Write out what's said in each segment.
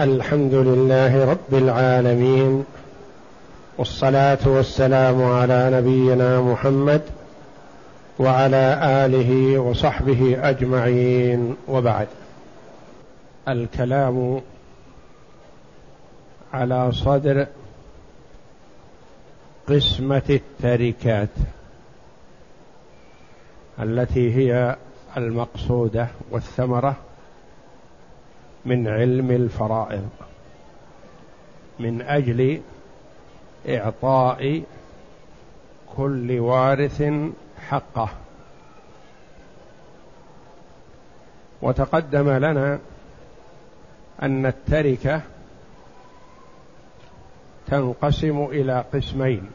الحمد لله رب العالمين والصلاة والسلام على نبينا محمد وعلى آله وصحبه أجمعين وبعد. الكلام على صدر قسمة التركات التي هي المقصودة والثمرة من علم الفرائض من أجل إعطاء كل وارث حقه. وتقدم لنا أن التركة تنقسم إلى قسمين.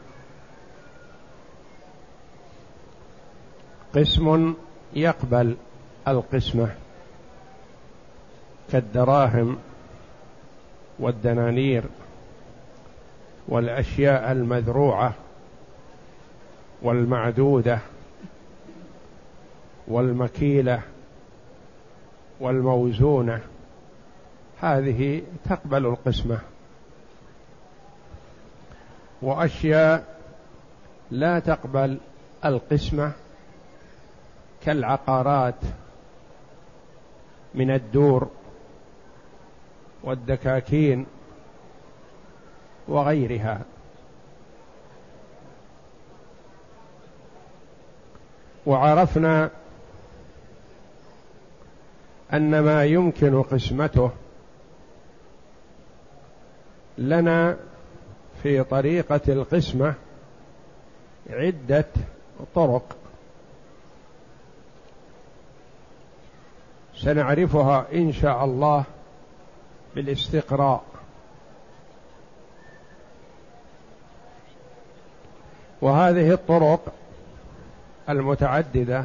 قسم يقبل القسمة. كالدراهم والدنانير والأشياء المذروعة والمعدودة والمكيلة والموزونة هذه تقبل القسمة. وأشياء لا تقبل القسمة كالعقارات من الدور والدكاكين وغيرها. وعرفنا أن ما يمكن قسمته لنا في طريقة القسمة عدة طرق سنعرفها إن شاء الله بالاستقراء. وهذه الطرق المتعددة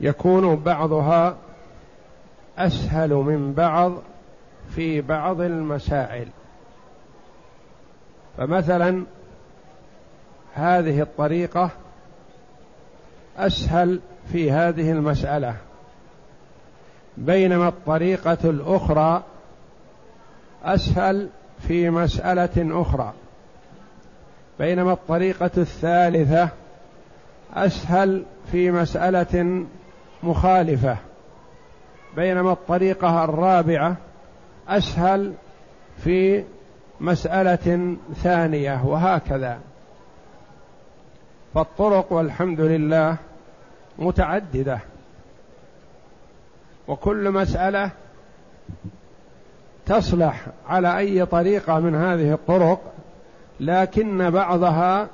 يكون بعضها أسهل من بعض في بعض المسائل. فمثلا هذه الطريقة أسهل في هذه المسألة. بينما الطريقة الأخرى أسهل في مسألة أخرى. بينما الطريقة الثالثة أسهل في مسألة مخالفة. بينما الطريقة الرابعة أسهل في مسألة ثانية وهكذا. فالطرق والحمد لله متعددة. وكل مسألة تصلح على أي طريقة من هذه الطرق لكن بعضها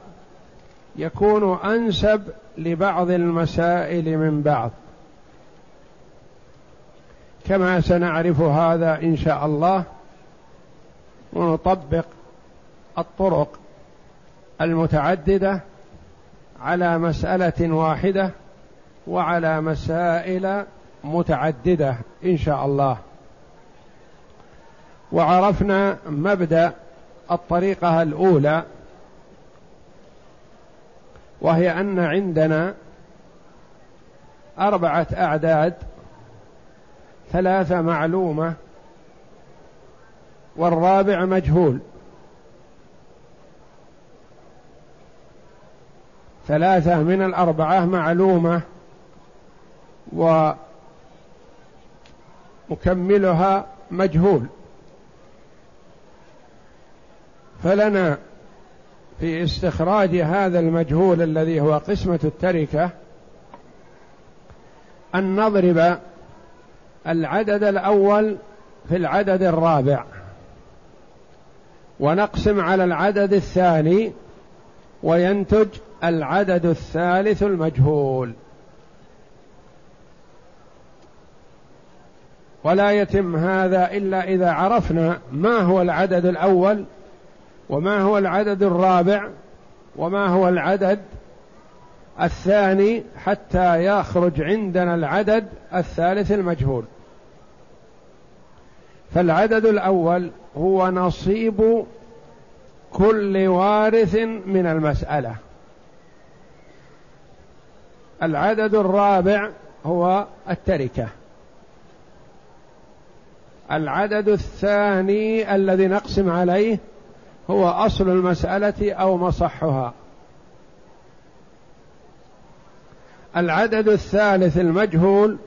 يكون أنسب لبعض المسائل من بعض. كما سنعرف هذا إن شاء الله ونطبق الطرق المتعددة على مسألة واحدة وعلى مسائل متعددة إن شاء الله. وعرفنا مبدأ الطريقة الأولى وهي أن عندنا أربعة أعداد ثلاثة معلومة والرابع مجهول. ثلاثة من الأربعة معلومة و مكملها مجهول. فلنا في استخراج هذا المجهول الذي هو قسمة التركة أن نضرب العدد الأول في العدد الرابع ونقسم على العدد الثاني وينتج العدد الثالث المجهول. ولا يتم هذا إلا إذا عرفنا ما هو العدد الأول وما هو العدد الرابع وما هو العدد الثاني حتى يخرج عندنا العدد الثالث المجهول. فالعدد الأول هو نصيب كل وارث من المسألة. العدد الرابع هو التركة. العدد الثاني الذي نقسم عليه هو أصل المسألة أو مصحها. العدد الثالث المجهول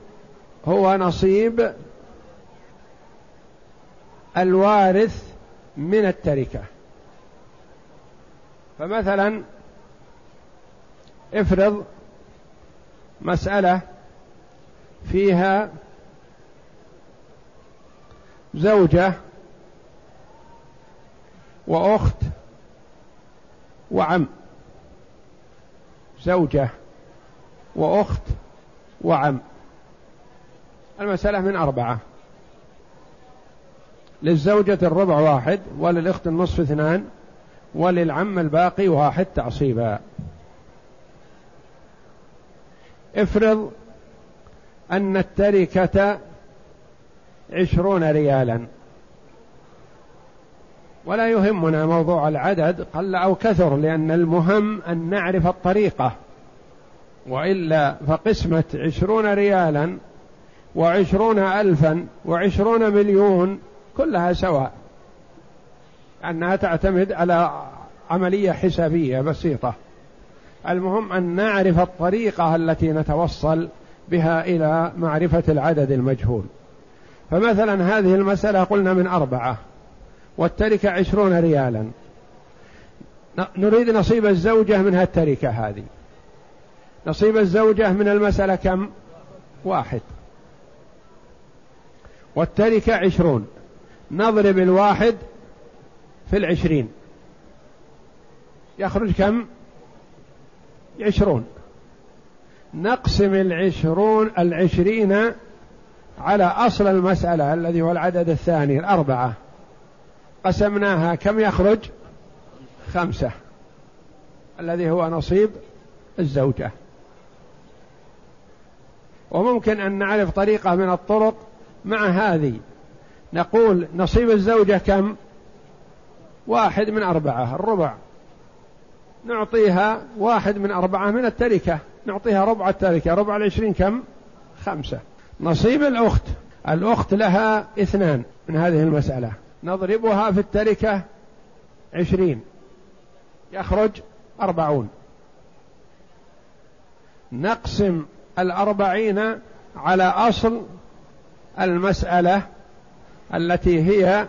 هو نصيب الوارث من التركة. فمثلا افرض مسألة فيها زوجة وأخت وعم. زوجة وأخت وعم. المسألة من أربعة. للزوجة الربع واحد وللأخت النصف اثنان وللعم الباقي واحد تعصيبا. افرض أن التركة عشرون ريالا. ولا يهمنا موضوع العدد قل أو كثر لأن المهم أن نعرف الطريقة. وإلا فقسمة عشرون ريالا وعشرون ألفا وعشرون مليون كلها سواء. أنها تعتمد على عملية حسابية بسيطة. المهم أن نعرف الطريقة التي نتوصل بها إلى معرفة العدد المجهول. فمثلا هذه المسألة قلنا من أربعة والتركة عشرون ريالا. نريد نصيب الزوجة من هالتركة هذه. نصيب الزوجة من المسألة كم؟ واحد. والتركة عشرون. نضرب الواحد في العشرين. يخرج كم؟ عشرون. نقسم العشرون العشرين على أصل المسألة الذي هو العدد الثاني الأربعة. قسمناها كم يخرج؟ خمسة. الذي هو نصيب الزوجة. وممكن أن نعرف طريقة من الطرق مع هذه. نقول نصيب الزوجة كم؟ واحد من أربعة الربع. نعطيها واحد من أربعة من التركة. نعطيها ربع التركة ربع العشرين كم؟ خمسة. نصيب الأخت. الأخت لها اثنان من هذه المسألة. نضربها في التركة عشرين. يخرج أربعون. نقسم الأربعين على أصل المسألة التي هي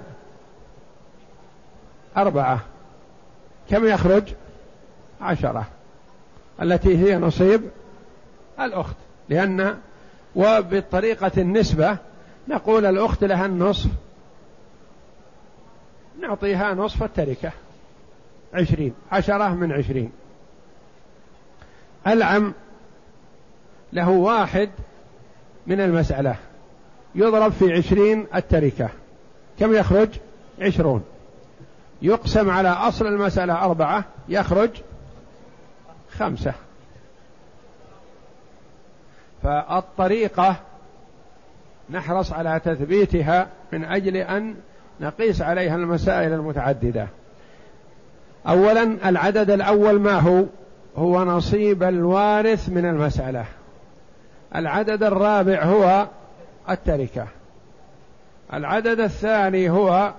أربعة. كم يخرج؟ عشرة. التي هي نصيب الأخت. لأن وبطريقة النسبة نقول الأخت لها النصف نعطيها نصف التركة عشرين عشرة من عشرين. العم له واحد من المسألة يضرب في عشرين التركة. كم يخرج؟ عشرون. يقسم على أصل المسألة أربعة يخرج خمسة. فالطريقة نحرص على تثبيتها من أجل أن نقيس عليها المسائل المتعددة. أولا العدد الأول ما هو؟ هو نصيب الوارث من المسألة. العدد الرابع هو التركة. العدد الثاني هو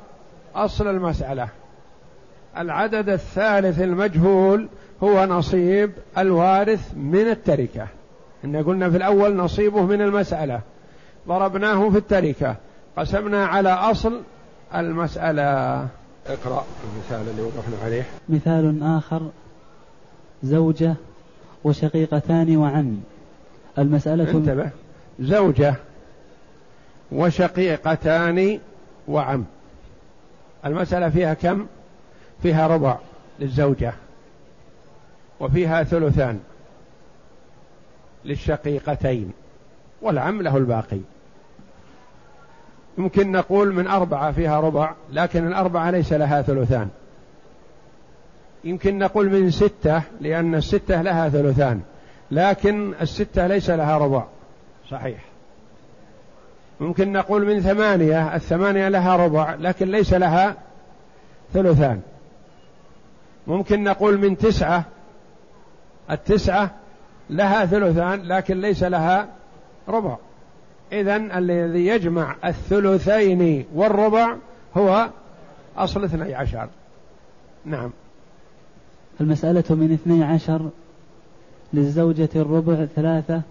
أصل المسألة. العدد الثالث المجهول هو نصيب الوارث من التركة. إن قلنا في الأول نصيبه من المسألة. ضربناه في التركة. قسمنا على أصل المسألة. اقرأ المثال اللي وقفنا عليه. مثال آخر. زوجة وشقيقتان وعم. المسألة انتبه. زوجة وشقيقتان وعم. المسألة فيها كم؟ فيها ربع للزوجة. وفيها ثلثان. للشقيقتين والعم له الباقي. يمكن نقول من أربعة فيها ربع لكن الأربعة ليس لها ثلثان. يمكن نقول من ستة لأن الستة لها ثلثان لكن الستة ليس لها ربع. صحيح. ممكن نقول من ثمانية الثمانية لها ربع لكن ليس لها ثلثان. ممكن نقول من تسعة التسعة لها ثلثان لكن ليس لها ربع. إذا الذي يجمع الثلثين والربع هو أصل اثني عشر. نعم. المسألة من اثني عشر للزوجة الربع ثلاثة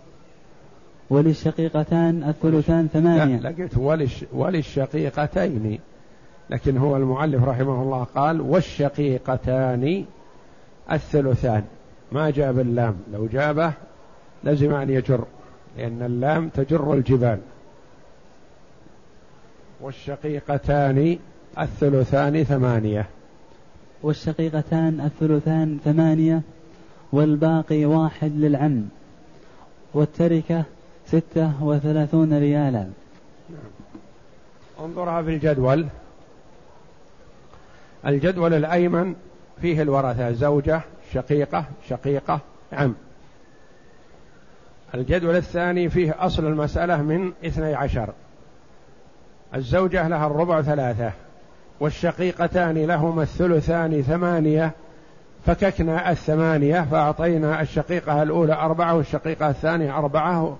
وللشقيقتان الثلثان ثمانية. لا قلت ولش وللشقيقتين. لكن هو المعلف رحمه الله قال والشقيقتان الثلثان. ما جاب اللام لو جابه لزم أن يجر لأن اللام تجر الجبال. والشقيقتان الثلثان ثمانية. والشقيقتان الثلثان ثمانية والباقي واحد للعم. والتركة ستة وثلاثون ريالا. انظرها في الجدول. الجدول الأيمن فيه الورثة زوجة شقيقة شقيقة عم. الجدول الثاني فيه أصل المسألة من اثني عشر. الزوجة لها الربع ثلاثة والشقيقتان لهما الثلثان ثمانية فككنا الثمانية فأعطينا الشقيقة الأولى أربعة والشقيقة الثانية أربعة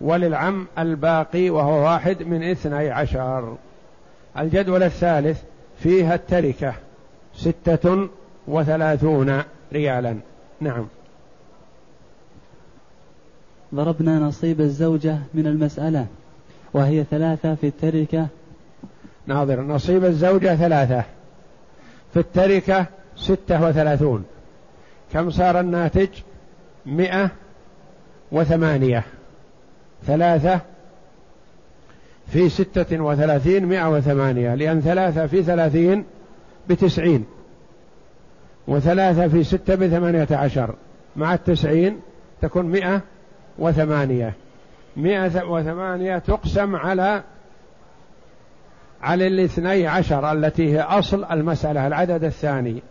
وللعم الباقي وهو واحد من اثني عشر. الجدول الثالث فيها التركة ستة وثلاثون. ريالا. نعم. ضربنا نصيب الزوجة من المسألة وهي ثلاثة في التركة. ناظر. نصيب الزوجة ثلاثة في التركة ستة وثلاثون. كم صار الناتج؟ مئة وثمانية. ثلاثة في ستة وثلاثين مئة وثمانية. لأن ثلاثة في ثلاثين بتسعين. وثلاثة في ستة بثمانية عشر. مع التسعين تكون مئة وثمانية. مئة وثمانية تقسم على على الاثني عشر التي هي أصل المسألة العدد الثاني.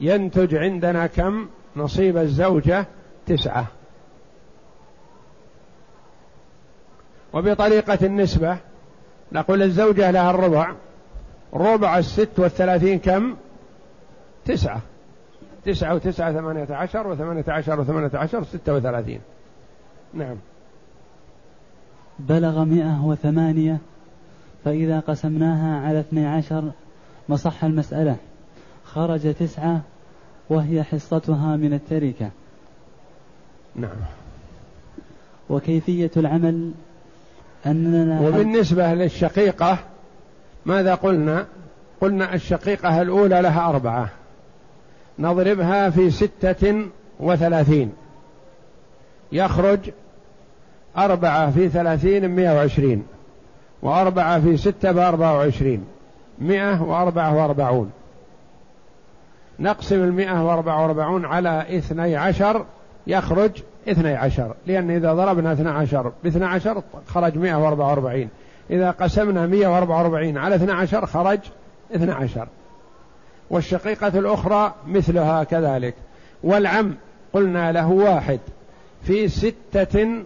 ينتج عندنا كم؟ نصيب الزوجة تسعة. وبطريقة النسبة نقول الزوجة لها الربع. ربع الست والثلاثين كم؟ تسعة. تسعة وتسعة ثمانية عشر وثمانية عشر وثمانية عشر ستة وثلاثين. نعم. بلغ مئة وثمانية فإذا قسمناها على اثني عشر مصح المسألة. خرج تسعة وهي حصتها من التركة. نعم. وكيفية العمل؟ أننا وبالنسبة للشقيقة ماذا قلنا؟ قلنا الشقيقة الأولى لها أربعة. نضربها في ستة وثلاثين. يخرج أربعة في ثلاثين مئة وعشرين وأربعة في ستة بأربعة وعشرين مئة وأربعة وأربعون. نقسم المئة وأربعة وأربعون على اثني عشر يخرج اثني عشر لأن إذا ضربنا اثنى عشر باثنى عشر خرج مئة وأربعة وأربعين. إذا قسمنا مئة وأربعة وأربعين على اثنى عشر خرج اثنى عشر. والشقيقة الأخرى مثلها كذلك. والعم قلنا له واحد في ستة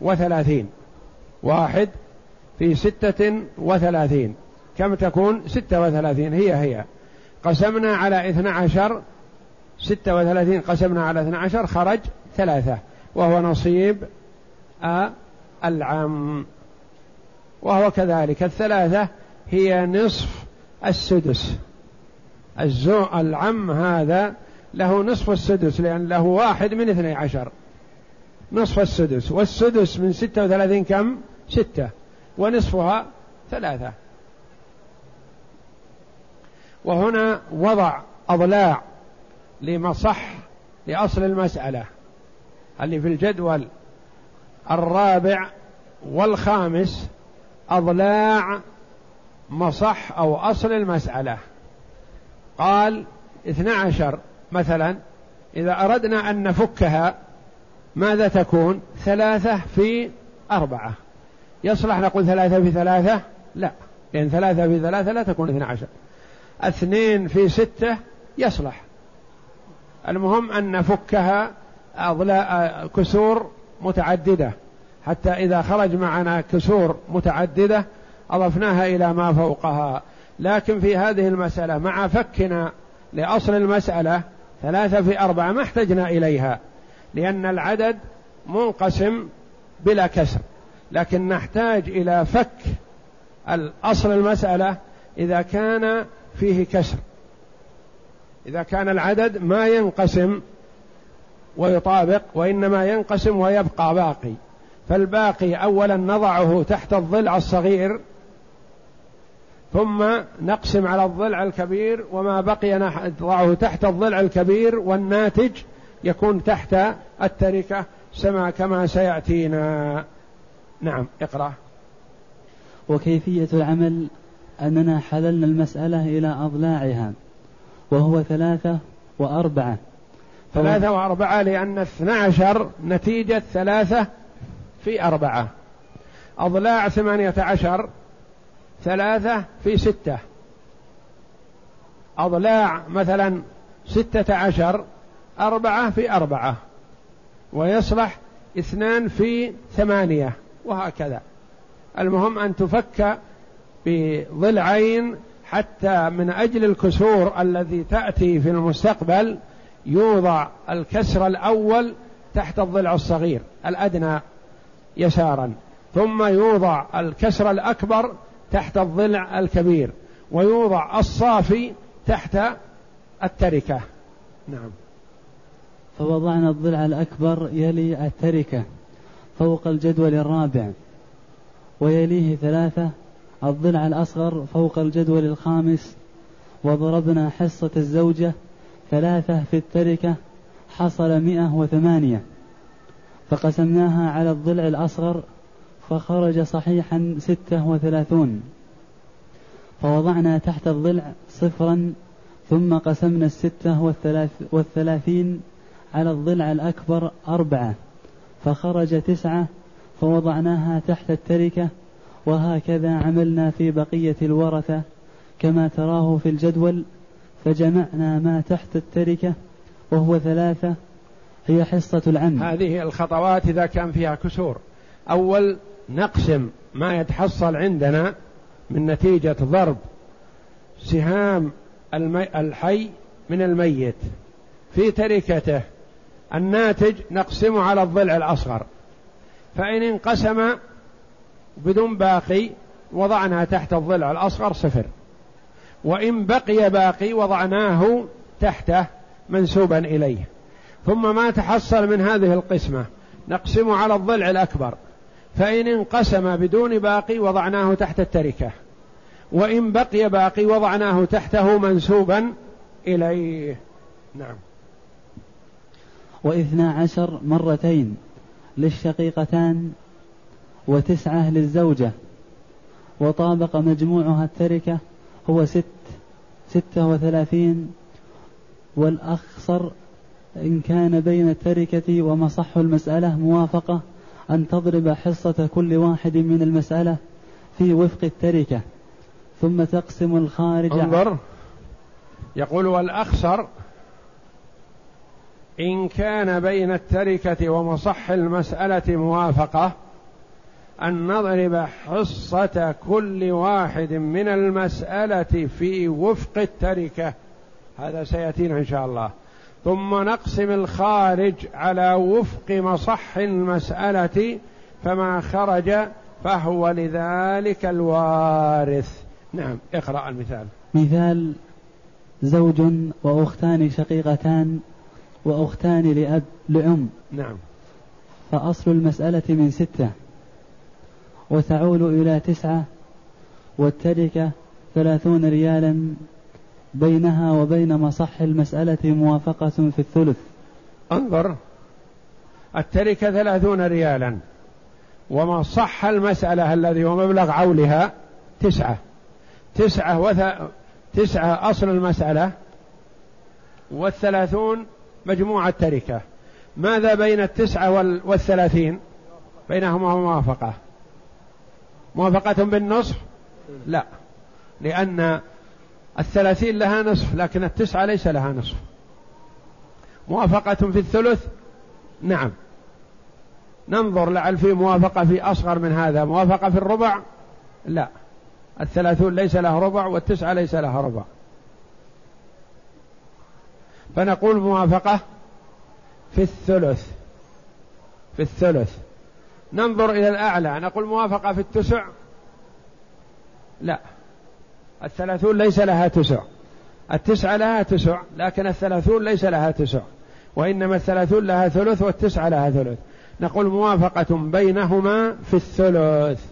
وثلاثين. واحد في ستة وثلاثين. كم تكون؟ ستة وثلاثين. هي هي. قسمنا على اثنى عشر. ستة وثلاثين قسمنا على اثنى عشر خرج ثلاثة. وهو نصيب العم. وهو كذلك. الثلاثة هي نصف السدس. الزو العم هذا له نصف السدس لأن له واحد من اثني عشر. نصف السدس. والسدس من ستة وثلاثين كم؟ ستة. ونصفها ثلاثة. وهنا وضع أضلاع لمصح لأصل المسألة. اللي في الجدول الرابع والخامس أضلاع مصح أو أصل المسألة. قال اثنى عشر مثلا إذا أردنا أن نفكها ماذا تكون؟ ثلاثة في أربعة. يصلح نقول ثلاثة في ثلاثة؟ لا. لأن ثلاثة في ثلاثة لا تكون اثنى عشر. اثنين في ستة يصلح. المهم أن نفكها أضلاء كسور متعددة. حتى إذا خرج معنا كسور متعددة أضفناها إلى ما فوقها. لكن في هذه المسألة مع فكنا لأصل المسألة ثلاثة في أربعة ما احتجنا إليها لأن العدد منقسم بلا كسر لكن نحتاج إلى فك الأصل المسألة إذا كان فيه كسر. إذا كان العدد ما ينقسم ويطابق وإنما ينقسم ويبقى باقي فالباقي أولا نضعه تحت الضلع الصغير ثم نقسم على الضلع الكبير وما بقي نضعه تحت الضلع الكبير والناتج يكون تحت التركة سما كما سيأتينا. نعم اقرأ. وكيفية العمل؟ أننا حللنا المسألة إلى أضلاعها وهو ثلاثة وأربعة. ثلاثة وأربعة لأن اثنى عشر نتيجة ثلاثة في أربعة. أضلاع ثمانية عشر ثلاثة في ستة. أضلاع مثلا ستة عشر أربعة في أربعة ويصلح اثنان في ثمانية وهكذا. المهم أن تفك بضلعين حتى من أجل الكسور الذي تأتي في المستقبل يوضع الكسر الأول تحت الضلع الصغير الأدنى يسارا. ثم يوضع الكسر الأكبر تحت الضلع الكبير ويوضع الصافي تحت التركة. نعم. فوضعنا الضلع الأكبر يلي التركة فوق الجدول الرابع ويليه ثلاثة الضلع الأصغر فوق الجدول الخامس وضربنا حصة الزوجة ثلاثة في التركة حصل مئة وثمانية. فقسمناها على الضلع الأصغر فخرج صحيحا ستة وثلاثون. فوضعنا تحت الضلع صفرا ثم قسمنا الستة والثلاث والثلاثين على الضلع الأكبر أربعة. فخرج تسعة فوضعناها تحت التركة وهكذا عملنا في بقية الورثة. كما تراه في الجدول فجمعنا ما تحت التركة وهو ثلاثة هي حصة العم. هذه الخطوات إذا كان فيها كسور. أول نقسم ما يتحصل عندنا من نتيجة ضرب سهام الحي من الميت. في تركته الناتج نقسمه على الضلع الأصغر. فإن انقسم بدون باقي وضعنا تحت الضلع الأصغر صفر. وإن بقي باقي وضعناه تحته منسوبا إليه. ثم ما تحصل من هذه القسمة نقسم على الضلع الأكبر. فإن انقسم بدون باقي وضعناه تحت التركة. وإن بقي باقي وضعناه تحته منسوبا إليه. نعم. واثنا عشر مرتين للشقيقتان وتسعة للزوجة. وطابق مجموعها التركة هو ست ستة وثلاثين. والأخصر إن كان بين التركة ومصح المسألة موافقة. أن تضرب حصة كل واحد من المسألة في وفق التركة ثم تقسم الخارج انظر. يقول والأخسر إن كان بين التركة ومصح المسألة موافقة أن نضرب حصة كل واحد من المسألة في وفق التركة. هذا سيأتينا إن شاء الله. ثم نقسم الخارج على وفق مصح المسألة فما خرج فهو لذلك الوارث. نعم اقرأ المثال. مثال زوج وأختان شقيقتان وأختان لأب لأم. نعم. فأصل المسألة من ستة. وتعول إلى تسعة والتركة ثلاثون ريالا. بينها وبين مصح المسألة موافقة في الثلث. انظر التركة ثلاثون ريالا وما صح المسألة الذي هو مبلغ عولها تسعة. تسعة وث... تسعة أصل المسألة والثلاثون مجموع التركة. ماذا بين التسعة وال... والثلاثين؟ بينهما موافقة. موافقة بالنصف لا. لأن الثلاثين لها نصف لكن التسعة ليس لها نصف. موافقة في الثلث؟ نعم. ننظر لعل في موافقة في أصغر من هذا. موافقة في الربع؟ لا. الثلاثون ليس له ربع والتسعة ليس لها ربع. فنقول موافقة في الثلث. في الثلث. ننظر إلى الأعلى. نقول موافقة في التسع؟ لا. الثلاثون ليس لها تسع. التسعة لها تسع لكن الثلاثون ليس لها تسع. وإنما الثلاثون لها ثلث والتسعة لها ثلث. نقول موافقة بينهما في الثلث.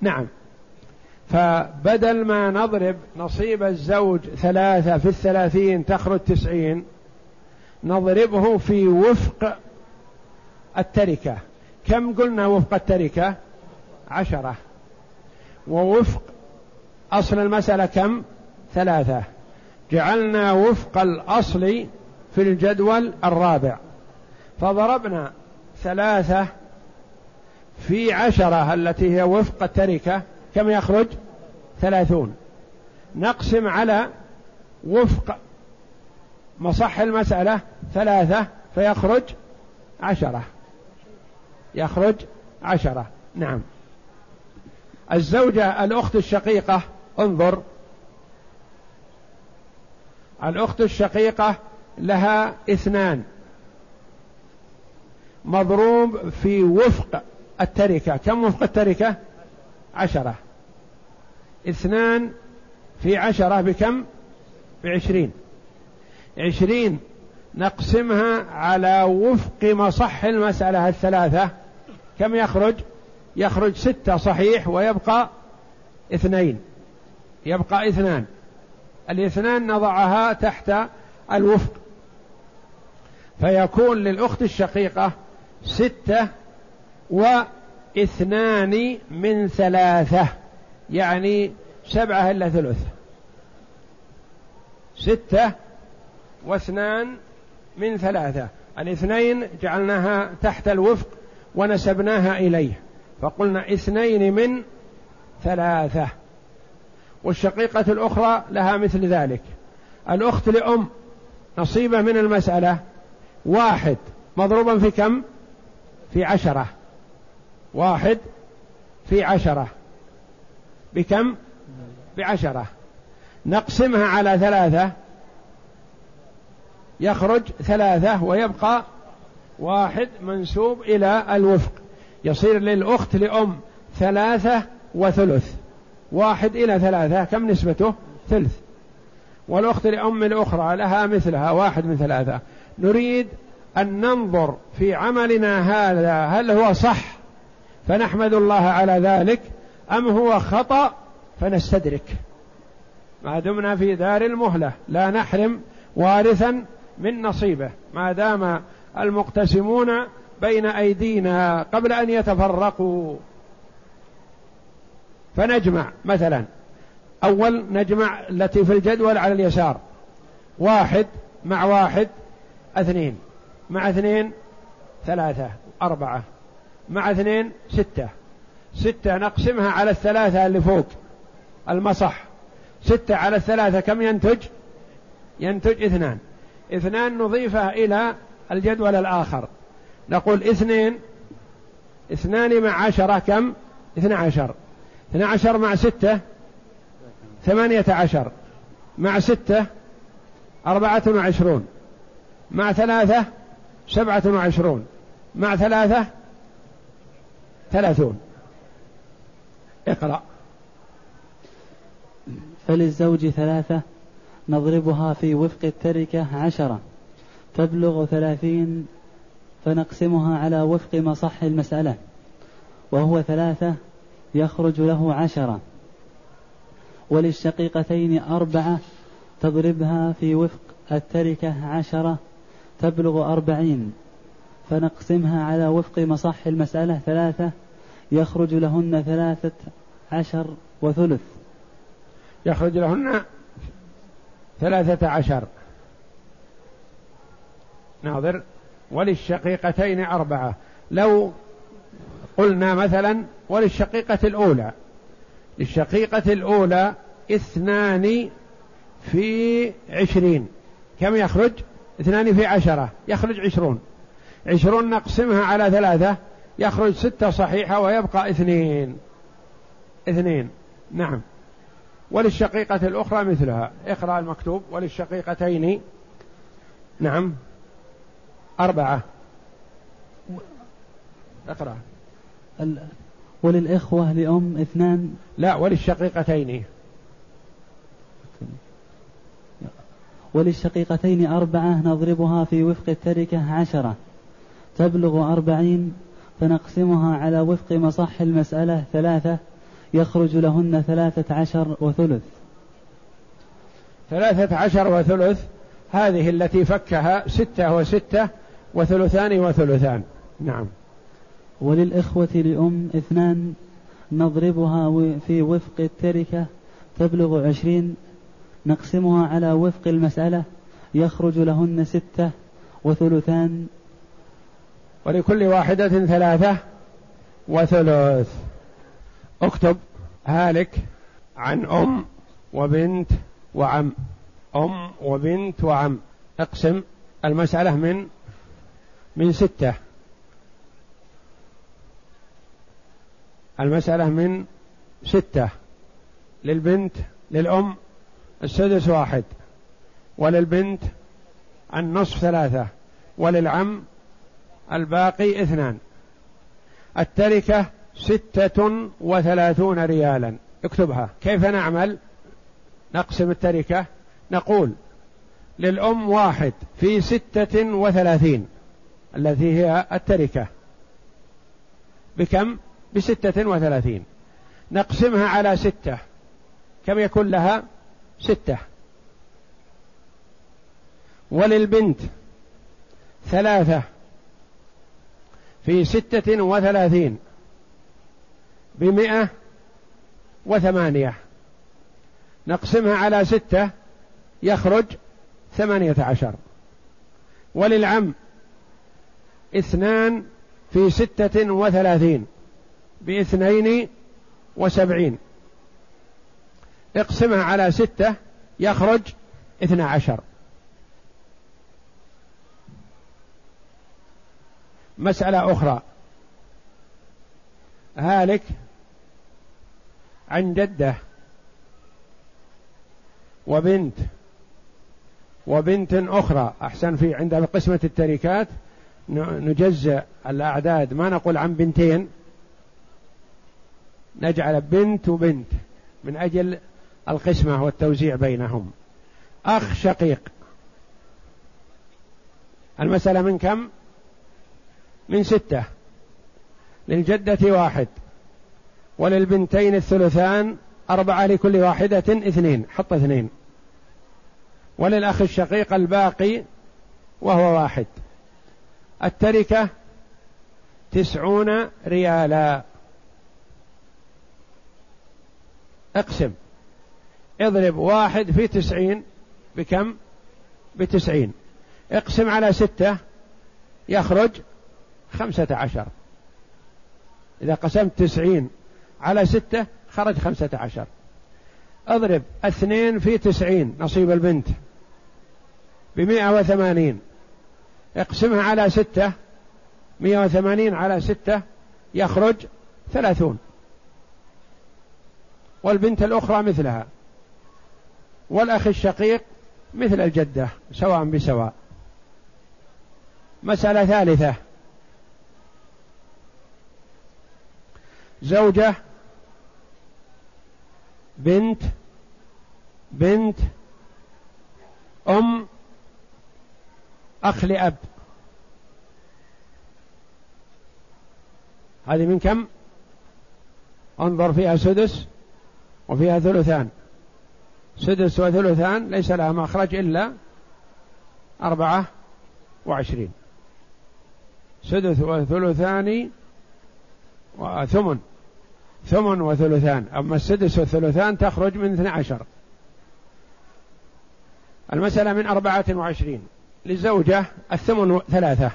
نعم. فبدل ما نضرب نصيب الزوج ثلاثة في الثلاثين تخرج تسعين نضربه في وفق التركة. كم قلنا وفق التركة؟ عشرة. ووفق أصل المسألة كم؟ ثلاثة. جعلنا وفق الأصل في الجدول الرابع. فضربنا ثلاثة في عشرة التي هي وفق التركة كم يخرج؟ ثلاثون. نقسم على وفق مصح المسألة ثلاثة فيخرج عشرة. يخرج عشرة. نعم. الزوجة الأخت الشقيقة انظر. الأخت الشقيقة لها اثنان. مضروب في وفق التركة. كم وفق التركة؟ عشرة. اثنان في عشرة بكم؟ بعشرين. عشرين نقسمها على وفق مصح المسألة الثلاثة. كم يخرج؟ يخرج ستة صحيح ويبقى اثنين. يبقى اثنان. الاثنان نضعها تحت الوفق. فيكون للأخت الشقيقة ستة واثنان من ثلاثة يعني سبعة إلا ثلث. ستة واثنان من ثلاثة. الاثنين جعلناها تحت الوفق ونسبناها إليه. فقلنا اثنين من ثلاثة. والشقيقة الأخرى لها مثل ذلك. الأخت لأم نصيبة من المسألة. واحد مضروبا في كم؟ في عشرة. واحد في عشرة. بكم؟ بعشرة. نقسمها على ثلاثة. يخرج ثلاثة ويبقى واحد منسوب إلى الوفق. يصير للأخت لأم ثلاثة وثلث. واحد إلى ثلاثة كم نسبته؟ ثلث. والأخت لأم الأخرى لها مثلها واحد من ثلاثة. نريد أن ننظر في عملنا هذا هل هو صح فنحمد الله على ذلك أم هو خطأ فنستدرك. ما دمنا في دار المهلة لا نحرم وارثا من نصيبه. ما دام المقتسمون بين أيدينا قبل أن يتفرقوا. فنجمع مثلا أول نجمع التي في الجدول على اليسار واحد مع واحد اثنين مع اثنين ثلاثة أربعة مع اثنين ستة ستة نقسمها على الثلاثة اللي فوق المصح ستة على الثلاثة كم ينتج؟ ينتج اثنان اثنان نضيفه إلى الجدول الآخر نقول اثنين اثنان مع عشرة كم؟ اثنى عشر. اثنى عشر مع ستة ثمانية عشر. مع ستة أربعة وعشرون. مع ثلاثة سبعة وعشرون. مع ثلاثة ثلاثون. اقرأ. فللزوج ثلاثة نضربها في وفق التركة عشرة. تبلغ ثلاثين فنقسمها على وفق مصح المسألة. وهو ثلاثة يخرج له عشرة. وللشقيقتين أربعة تضربها في وفق التركة عشرة تبلغ أربعين. فنقسمها على وفق مصح المسألة ثلاثة يخرج لهن ثلاثة عشر وثلث. يخرج لهن ثلاثة عشر. ناظر. وللشقيقتين أربعة. لو قلنا مثلا وللشقيقة الأولى. للشقيقة الأولى اثنان في عشرين. كم يخرج؟ اثنان في عشرة. يخرج عشرون. عشرون نقسمها على ثلاثة. يخرج ستة صحيحة ويبقى اثنين. اثنين. نعم. وللشقيقة الأخرى مثلها. اقرأ المكتوب. وللشقيقتين. نعم. أربعة. اقرأ. وللإخوة لأم اثنان. لا وللشقيقتين. وللشقيقتين أربعة نضربها في وفق التركة عشرة. تبلغ أربعين فنقسمها على وفق مصح المسألة ثلاثة. يخرج لهن ثلاثة عشر وثلث. ثلاثة عشر وثلث هذه التي فكها ستة وستة وثلثان وثلثان. نعم. وللإخوة لأم اثنان نضربها في وفق التركة تبلغ عشرين نقسمها على وفق المسألة يخرج لهن ستة وثلثان. ولكل واحدة ثلاثة وثلث. اكتب هالك عن أم وبنت وعم. أم وبنت وعم. اقسم المسألة من من ستة. المسألة من ستة للبنت للأم السدس واحد وللبنت النصف ثلاثة وللعم الباقي اثنان. التركة ستة وثلاثون ريالا. اكتبها. كيف نعمل؟ نقسم التركة. نقول للأم واحد في ستة وثلاثين التي هي التركة. بكم؟ بستة وثلاثين. نقسمها على ستة. كم يكون لها؟ ستة. وللبنت ثلاثة. في ستة وثلاثين. بمئة وثمانية. نقسمها على ستة. يخرج ثمانية عشر. وللعم اثنان في ستة وثلاثين. باثنين وسبعين. اقسمها على ستة يخرج اثنى عشر. مسألة أخرى. هالك عن جدة وبنت وبنت أخرى. أحسن في عند قسمة التركات. نجزأ الأعداد. ما نقول عن بنتين. نجعل بنت وبنت من أجل القسمة والتوزيع بينهم. أخ شقيق. المسألة من كم؟ من ستة. للجدة واحد. وللبنتين الثلثان أربعة لكل واحدة اثنين. حط اثنين. وللأخ الشقيق الباقي وهو واحد. التركة تسعون ريالا. اقسم. اضرب واحد في تسعين بكم؟ بتسعين. اقسم على ستة يخرج خمسة عشر. إذا قسمت تسعين على ستة خرج خمسة عشر. اضرب اثنين في تسعين نصيب البنت بمئة وثمانين. اقسمها على ستة مئة وثمانين على ستة يخرج ثلاثون. والبنت الأخرى مثلها. والأخ الشقيق مثل الجدة سواء بسواء. مسألة ثالثة. زوجة بنت بنت أم أخ لأب. هذه من كم؟ انظر فيها سدس. وفيها ثلثان. سدس وثلثان ليس لها مخرج إلا أربعة وعشرين. سدس وثلثان وثمن ثمن. وثلثان. أما السدس والثلثان تخرج من اثنى عشر. المسألة من أربعة وعشرين. للزوجة الثمن ثلاثة.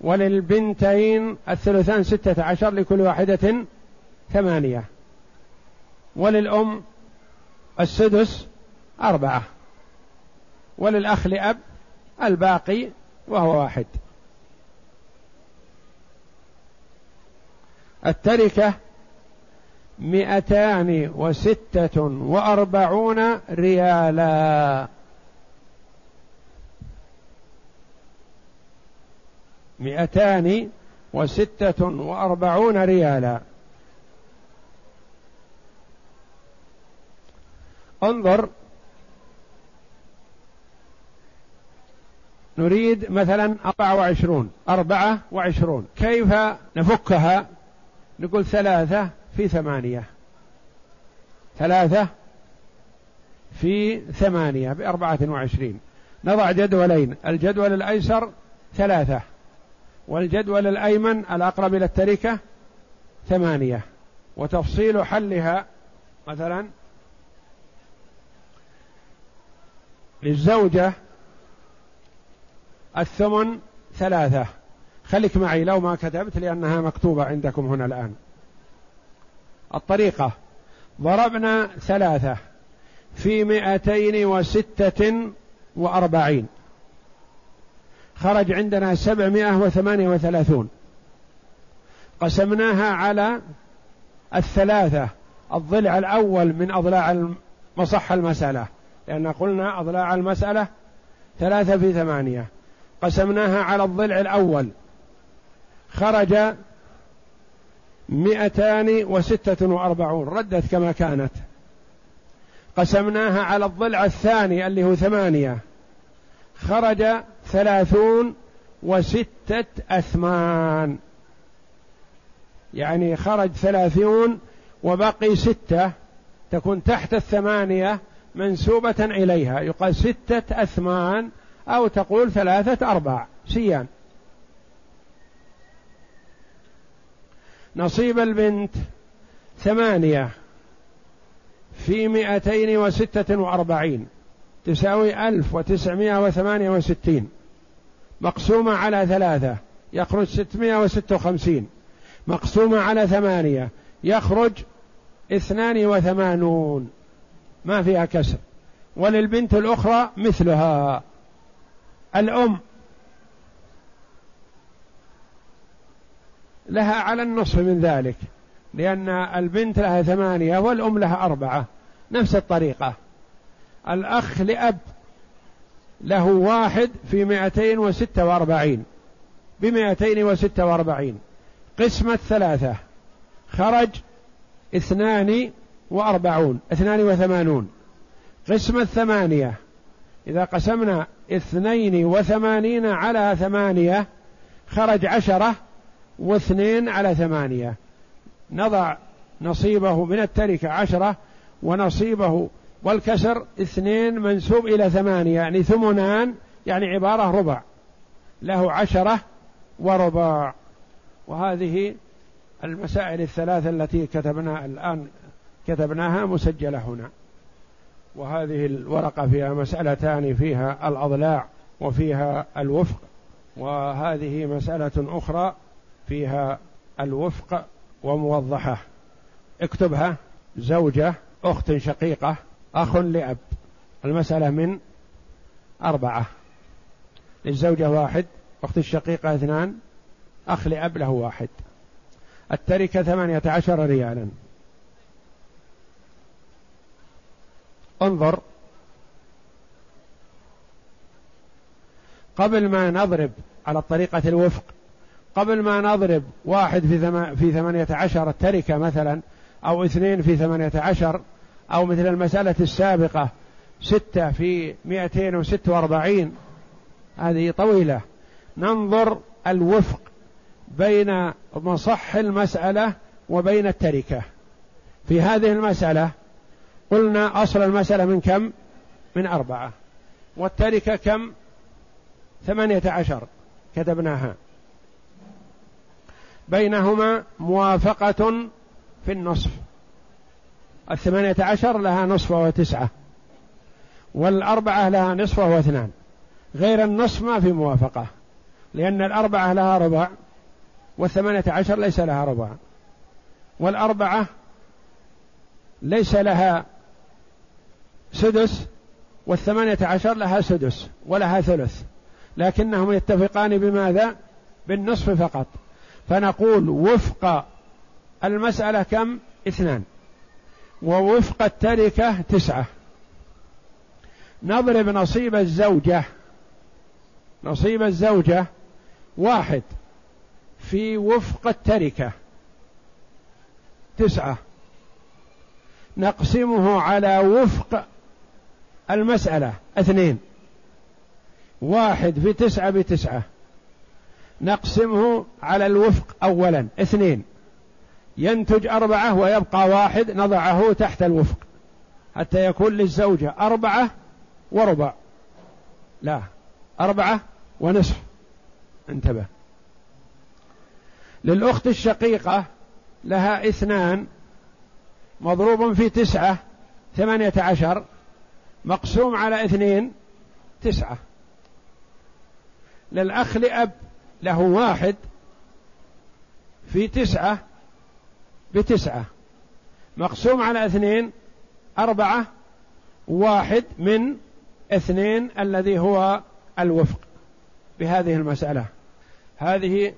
وللبنتين الثلثان ستة عشر لكل واحدة ثمانية. وللأم السدس أربعة وللأخ لأب الباقي وهو واحد. التركة مئتان وستة وأربعون ريالا. مئتان وستة وأربعون ريالا. انظر. نريد مثلا أربعة وعشرون أربعة وعشرون. كيف نفكها؟ نقول ثلاثة في ثمانية. ثلاثة في ثمانية بأربعة وعشرين. نضع جدولين الجدول الأيسر ثلاثة والجدول الأيمن الأقرب إلى التركة ثمانية. وتفصيل حلها مثلا للزوجة الثمن ثلاثة. خليك معي لو ما كتبت لأنها مكتوبة عندكم هنا الآن. الطريقة. ضربنا ثلاثة في مئتين وستة وأربعين. خرج عندنا سبعمائة وثمانية وثلاثون. قسمناها على الثلاثة. الضلع الأول من أضلاع مصح المسألة. لأن قلنا أضلاع المسألة ثلاثة في ثمانية. قسمناها على الضلع الأول. خرج مئتان وستة وأربعون. ردت كما كانت. قسمناها على الضلع الثاني اللي هو ثمانية. خرج ثلاثون وستة أثمان. يعني خرج ثلاثون وبقي ستة. تكون تحت الثمانية منسوبة إليها. يقال ستة أثمان أو تقول ثلاثة أرباع. سيان. نصيب البنت ثمانية في مئتين وستة وأربعين. تساوي ألف وتسعمائة وثمانية وستين. مقسومة على ثلاثة. يخرج ستمائة وستة وخمسين. مقسومة على ثمانية. يخرج اثنان وثمانون. ما فيها كسر. وللبنت الأخرى مثلها. الأم. لها على النصف من ذلك. لأن البنت لها ثمانية والأم لها أربعة. نفس الطريقة. الأخ لأب له واحد في مائتين وستة وأربعين. بمائتين وستة وأربعين. قسمة ثلاثة. خرج اثنان وأربعون اثنان وثمانون. قسمة ثمانية إذا قسمنا اثنين وثمانين على ثمانية خرج عشرة واثنين على ثمانية. نضع نصيبه من التركة عشرة ونصيبه والكسر اثنين منسوب إلى ثمانية يعني ثمنان يعني عبارة ربع. له عشرة وربع. وهذه المسائل الثلاثة التي كتبنا الآن. كتبناها مسجلة هنا. وهذه الورقة فيها مسألتان فيها الأضلاع وفيها الوفق وهذه مسألة أخرى فيها الوفق وموضحة. اكتبها زوجة أخت شقيقة أخ لأب. المسألة من أربعة. للزوجة واحد أخت الشقيقة اثنان أخ لأب له واحد. التركة ثمانية عشر ريالا. انظر. قبل ما نضرب على طريقة الوفق قبل ما نضرب واحد في, ثم في ثمانية عشر التركة مثلا أو اثنين في ثمانية عشر أو مثل المسألة السابقة ستة في مئتين وستة وأربعين هذه طويلة. ننظر الوفق بين مصح المسألة وبين التركة. في هذه المسألة قلنا أصل المسألة من كم؟ من أربعة. والتركة كم؟ ثمانية عشر. كتبناها. بينهما موافقة في النصف. الثمانية عشر لها نصف وهو تسعة. والأربعة لها نصف وهو اثنان. غير النصف ما في موافقة. لأن الأربعة لها ربع والثمانية عشر ليس لها ربع. والأربعة ليس لها سدس والثمانية عشر لها سدس ولها ثلث لكنهم يتفقان بماذا؟ بالنصف فقط. فنقول وفق المسألة كم؟ اثنان. ووفق التركة تسعة. نضرب نصيب الزوجة. نصيب الزوجة واحد في وفق التركة تسعة. نقسمه على وفق المسألة. اثنين. واحد في تسعة بتسعة نقسمه على الوفق أولا. اثنين. ينتج أربعة ويبقى واحد نضعه تحت الوفق. حتى يكون للزوجة أربعة وربع. لا أربعة ونصف. انتبه. للأخت الشقيقة لها اثنان مضروب في تسعة ثمانية عشر. مقسوم على اثنين تسعة. للأخ لأب له واحد في تسعة بتسعة. مقسوم على اثنين أربعة واحد من اثنين الذي هو الوفق بهذه المسألة. هذه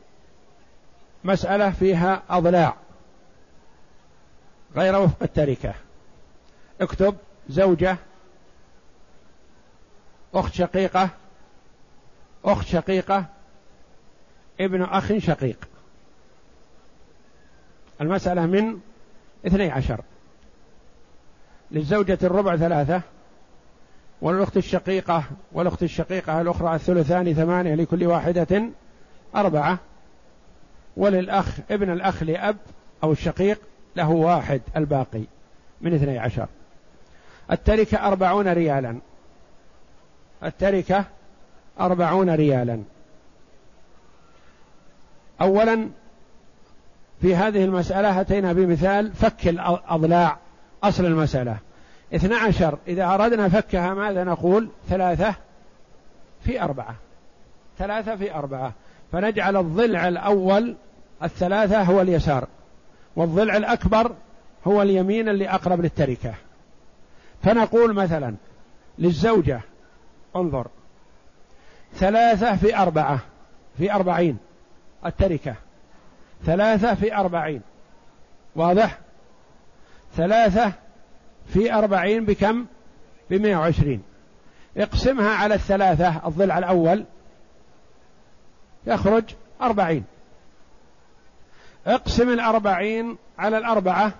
مسألة فيها أضلاع غير وفق التركة. اكتب زوجة أخت شقيقة أخت شقيقة ابن أخ شقيق. المسألة من اثني عشر. للزوجة الربع ثلاثة والأخت الشقيقة والأخت الشقيقة الأخرى الثلثان ثمانية لكل واحدة أربعة وللأخ ابن الأخ لأب أو الشقيق له واحد الباقي من اثني عشر. التركة أربعون ريالا. التركة أربعون ريالا. أولا في هذه المسألة أتينا بمثال فك الأضلاع أصل المسألة. اثنى عشر إذا أردنا فكها ماذا نقول؟ ثلاثة في أربعة. ثلاثة في أربعة. فنجعل الضلع الأول الثلاثة هو اليسار والضلع الأكبر هو اليمين اللي أقرب للتركة. فنقول مثلا للزوجة انظر. ثلاثة في أربعة في أربعين. التركة. ثلاثة في أربعين. واضح؟ ثلاثة في أربعين بكم؟ بمئة وعشرين. اقسمها على الثلاثة الضلع الأول. يخرج أربعين. اقسم الأربعين على الأربعة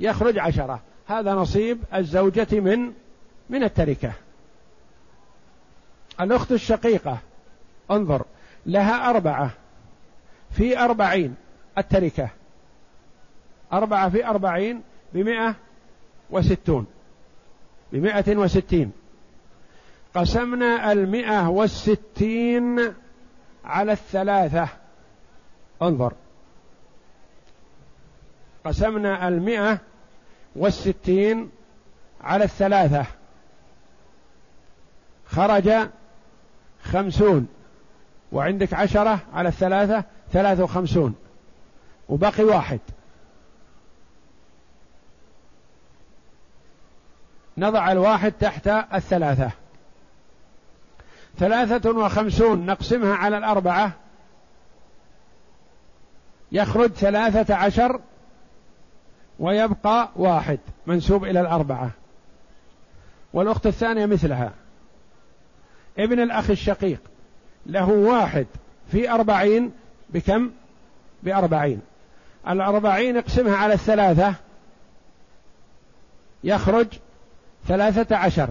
يخرج عشرة. هذا نصيب الزوجة من من التركة. الأخت الشقيقة انظر لها أربعة في أربعين التركة. أربعة في أربعين بمئة وستون. بمئة وستين. قسمنا المئة والستين على الثلاثة. انظر. قسمنا المئة والستين على الثلاثة. خرج خمسون. وعندك عشرة على الثلاثة ثلاثة وخمسون. وبقي واحد. نضع الواحد تحت الثلاثة. ثلاثة وخمسون نقسمها على الأربعة. يخرج ثلاثة عشر ويبقى واحد. منسوب إلى الأربعة. والأخت الثانية مثلها. ابن الأخ الشقيق له واحد في أربعين بكم؟ بأربعين. الأربعين اقسمها على الثلاثة يخرج ثلاثة عشر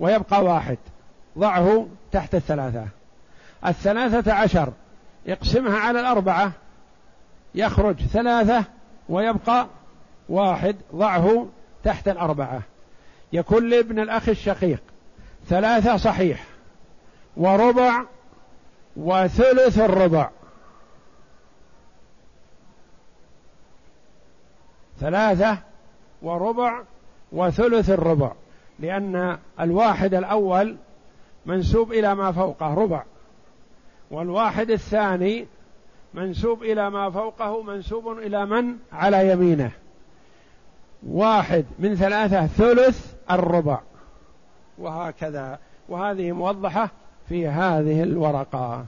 ويبقى واحد ضعه تحت الثلاثة. الثلاثة عشر اقسمها على الأربعة يخرج ثلاثة ويبقى واحد ضعه تحت الأربعة. يكون لابن الأخ الشقيق ثلاثة صحيح. وربع وثلث الربع. ثلاثة وربع وثلث الربع. لأن الواحد الأول منسوب إلى ما فوقه ربع. والواحد الثاني منسوب إلى ما فوقه منسوب إلى من؟ على يمينه. واحد من ثلاثة ثلث الربع. وهكذا. وهذه موضحة في هذه الورقة.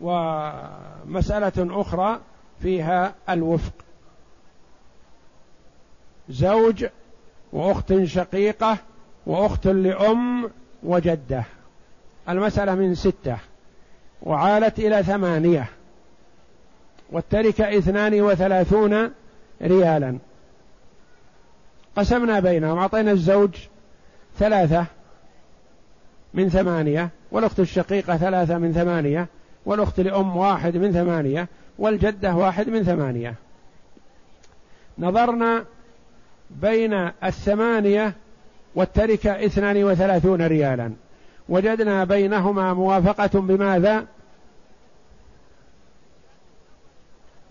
ومسألة أخرى فيها الوفق. زوج وأخت شقيقة وأخت لأم وجدة. المسألة من ستة. وعالت إلى ثمانية. والتركة اثنان وثلاثون ريالا. قسمنا بينهم. أعطينا الزوج ثلاثة. من ثمانية والأخت الشقيقة ثلاثة من ثمانية والأخت لأم واحد من ثمانية والجدة واحد من ثمانية. نظرنا بين الثمانية والتركة اثنان وثلاثون ريالا. وجدنا بينهما موافقة بماذا؟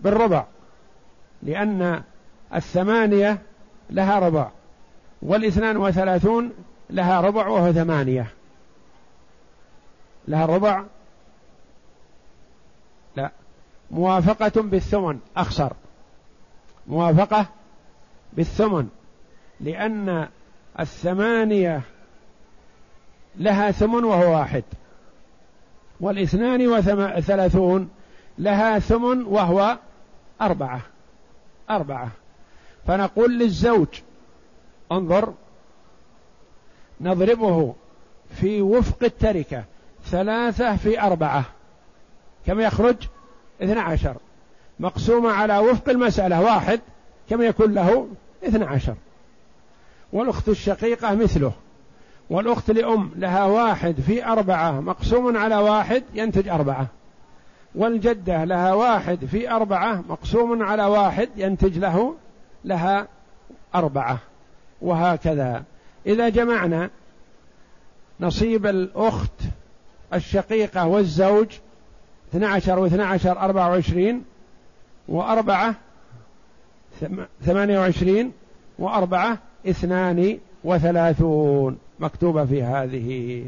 بالربع لأن الثمانية لها ربع والاثنان وثلاثون لها ربع وهو ثمانية. لها ربع؟ لا. موافقة بالثمن أخسر. موافقة بالثمن لأن الثمانية لها ثمن وهو واحد والاثنان وثلاثون لها ثمن وهو أربعة. أربعة. فنقول للزوج انظر نضربه في وفق التركة. ثلاثة في أربعة. كم يخرج؟ اثنى عشر. مقسومة على وفق المسألة. واحد. كم يكون له؟ اثنى عشر. والأخت الشقيقة مثله. والأخت لأم لها واحد في أربعة. مقسوم على واحد ينتج أربعة. والجدة لها واحد في أربعة. مقسوم على واحد ينتج له لها أربعة. وهكذا. إذا جمعنا نصيب الأخت الشقيقة والزوج 12 و12 24 وأربعة ثمانية وعشرين وأربعة اثنان وثلاثون مكتوبة في هذه.